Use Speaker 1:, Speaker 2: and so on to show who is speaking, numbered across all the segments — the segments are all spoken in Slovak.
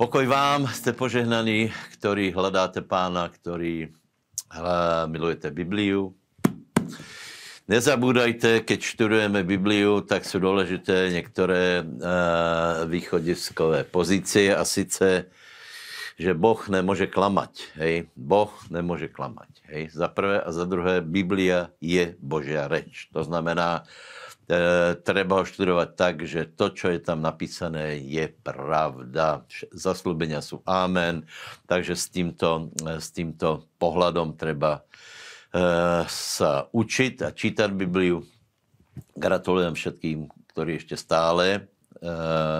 Speaker 1: Pokoj vám, ste požehnaní, ktorí hľadáte pána, ktorí milujete Bibliu. Nezabúdajte, keď študujeme Bibliu, tak sú dôležité niektoré východiskové pozície a sice, že Boh nemôže klamať. Hej? Boh nemôže klamať. Hej? Za prvé a za druhé, Biblia je Božia reč. To znamená, e, treba ho študovať tak, že to, čo je tam napísané, je pravda. Zaslúbenia sú amen. Takže s týmto, e, s týmto pohľadom treba e, sa učiť a čítať Bibliu. Gratulujem všetkým, ktorí ešte stále e,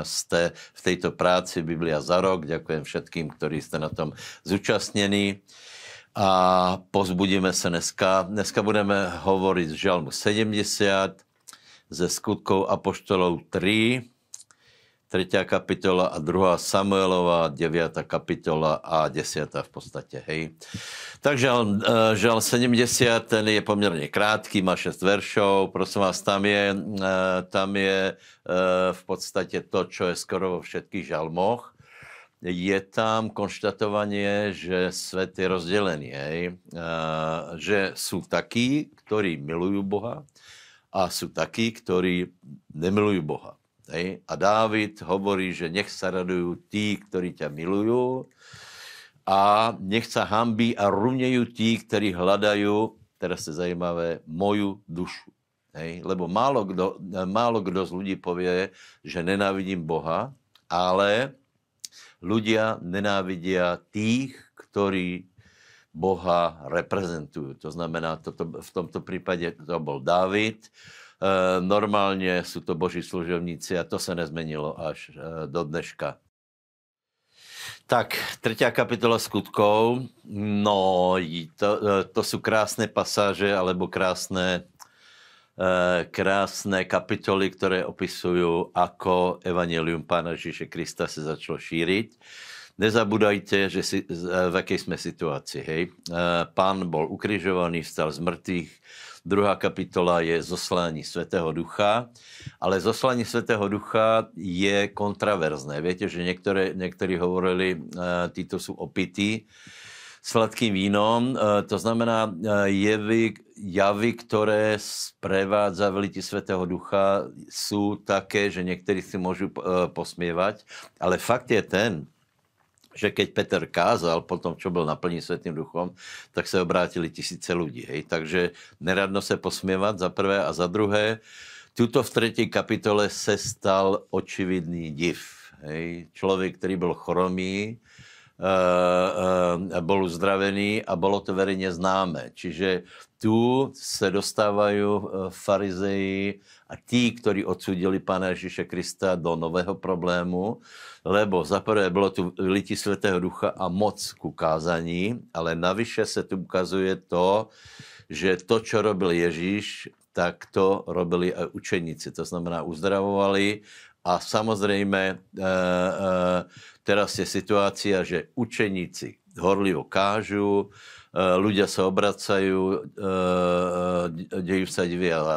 Speaker 1: ste v tejto práci Biblia za rok. Ďakujem všetkým, ktorí ste na tom zúčastnení. A pozbudíme sa dneska. Dneska budeme hovoriť z Žalmu 70, ze skutkov Apoštolov 3, 3. kapitola a 2. Samuelova, 9. kapitola a 10. v podstate, hej. Takže e, žal 70, ten je pomerne krátký, má 6 veršov, prosím vás, tam je, e, tam je e, v podstate to, čo je skoro vo všetkých žalmoch. Je tam konštatovanie, že svet je rozdelený, hej. že sú takí, ktorí milujú Boha, a sú takí, ktorí nemilujú Boha. Hej? A Dávid hovorí, že nech sa radujú tí, ktorí ťa milujú a nech sa hambí a runejú tí, ktorí hľadajú, teraz je zajímavé, moju dušu. Hej? Lebo málo kdo, málo kdo z ľudí povie, že nenávidím Boha, ale ľudia nenávidia tých, ktorí Boha reprezentujú. To znamená, toto, v tomto prípade to bol Dávid. E, normálne sú to boží služovníci a to sa nezmenilo až e, do dneška. Tak, tretia kapitola skutkov. No, to, e, to sú krásne pasáže alebo krásne, krásne kapitoly, ktoré opisujú, ako Evangelium Pána Ježíše Krista sa začalo šíriť nezabúdajte, že si, v akej sme situácii. Hej. Pán bol ukrižovaný, vstal z mŕtvych. Druhá kapitola je zoslání Svetého Ducha, ale zoslání Svetého Ducha je kontraverzné. Viete, že niektoré, niektorí hovorili, títo sú opití sladkým vínom. To znamená, jevy, javy, ktoré sprevádza velití Svetého Ducha, sú také, že niektorí si môžu posmievať, ale fakt je ten, že keď Peter kázal po tom, čo bol naplný Svetým duchom, tak sa obrátili tisíce ľudí. Hej. Takže neradno sa posmievať za prvé a za druhé. Tuto v tretej kapitole se stal očividný div. Hej. Človek, ktorý bol chromý, bol uzdravený a bolo to verejne známe. Čiže tu sa dostávajú uh, farizeji a tí, ktorí odsúdili Pána Ježiša Krista do nového problému, lebo za prvé bylo tu lití Svetého Ducha a moc ku kázaní, ale navyše se tu ukazuje to, že to, čo robil Ježíš, tak to robili aj učeníci. To znamená, uzdravovali a samozrejme e, e, teraz je situácia, že učeníci horlivo kážu, e, ľudia sa obracajú, dejú sa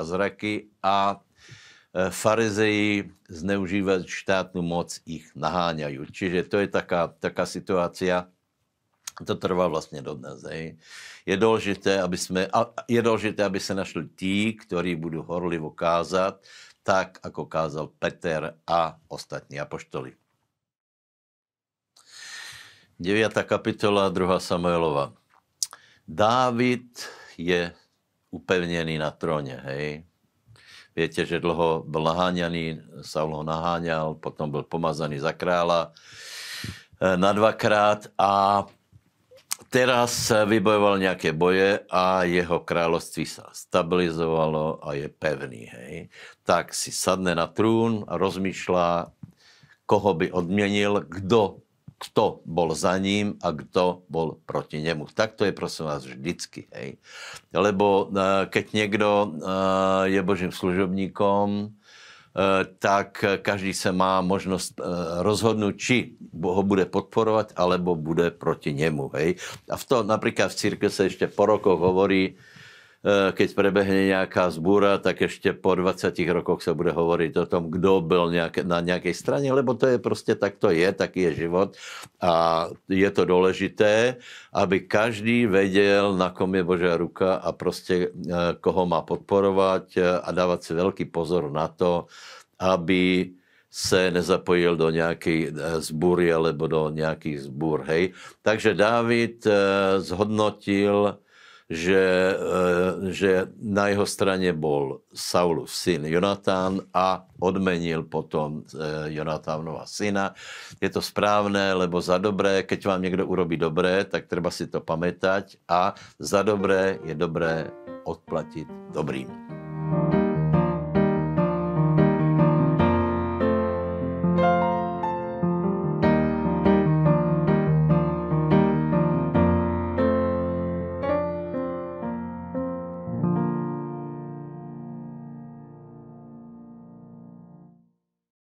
Speaker 1: zraky a E, farizeji zneužívať štátnu moc ich naháňajú. Čiže to je taká, taká situácia, to trvá vlastne dodnes. Hej. Je dôležité, aby sme, je dôležité, aby sa našli tí, ktorí budú horlivo kázať, tak ako kázal Peter a ostatní apoštoli. 9. kapitola 2. Samuelova. Dávid je upevnený na tróne, hej. Viete, že dlho bol naháňaný, Saul ho naháňal, potom bol pomazaný za kráľa e, na dvakrát a teraz vybojoval nejaké boje a jeho kráľovství sa stabilizovalo a je pevný. Hej. Tak si sadne na trún a rozmýšľa, koho by odmienil, kto kto bol za ním a kto bol proti nemu. Tak to je prosím vás vždycky. Hej. Lebo e, keď niekto e, je Božím služobníkom, tak každý sa má možnosť rozhodnúť, či ho bude podporovať, alebo bude proti nemu. Hej. A v to napríklad v círke sa ešte po rokoch hovorí, keď prebehne nejaká zbúra, tak ešte po 20 rokoch sa bude hovoriť o tom, kto byl nejaké, na nejakej strane, lebo to je proste, tak to je, taký je život a je to dôležité, aby každý vedel, na kom je Božia ruka a proste koho má podporovať a dávať si veľký pozor na to, aby se nezapojil do nějaké zbúry alebo do nějakých zbúr. Hej. Takže Dávid zhodnotil že, eh, že na jeho strane bol Saulov syn Jonatán a odmenil potom eh, Jonatánova syna. Je to správne, lebo za dobré, keď vám niekto urobí dobré, tak treba si to pamätať a za dobré je dobré odplatiť dobrým. thank you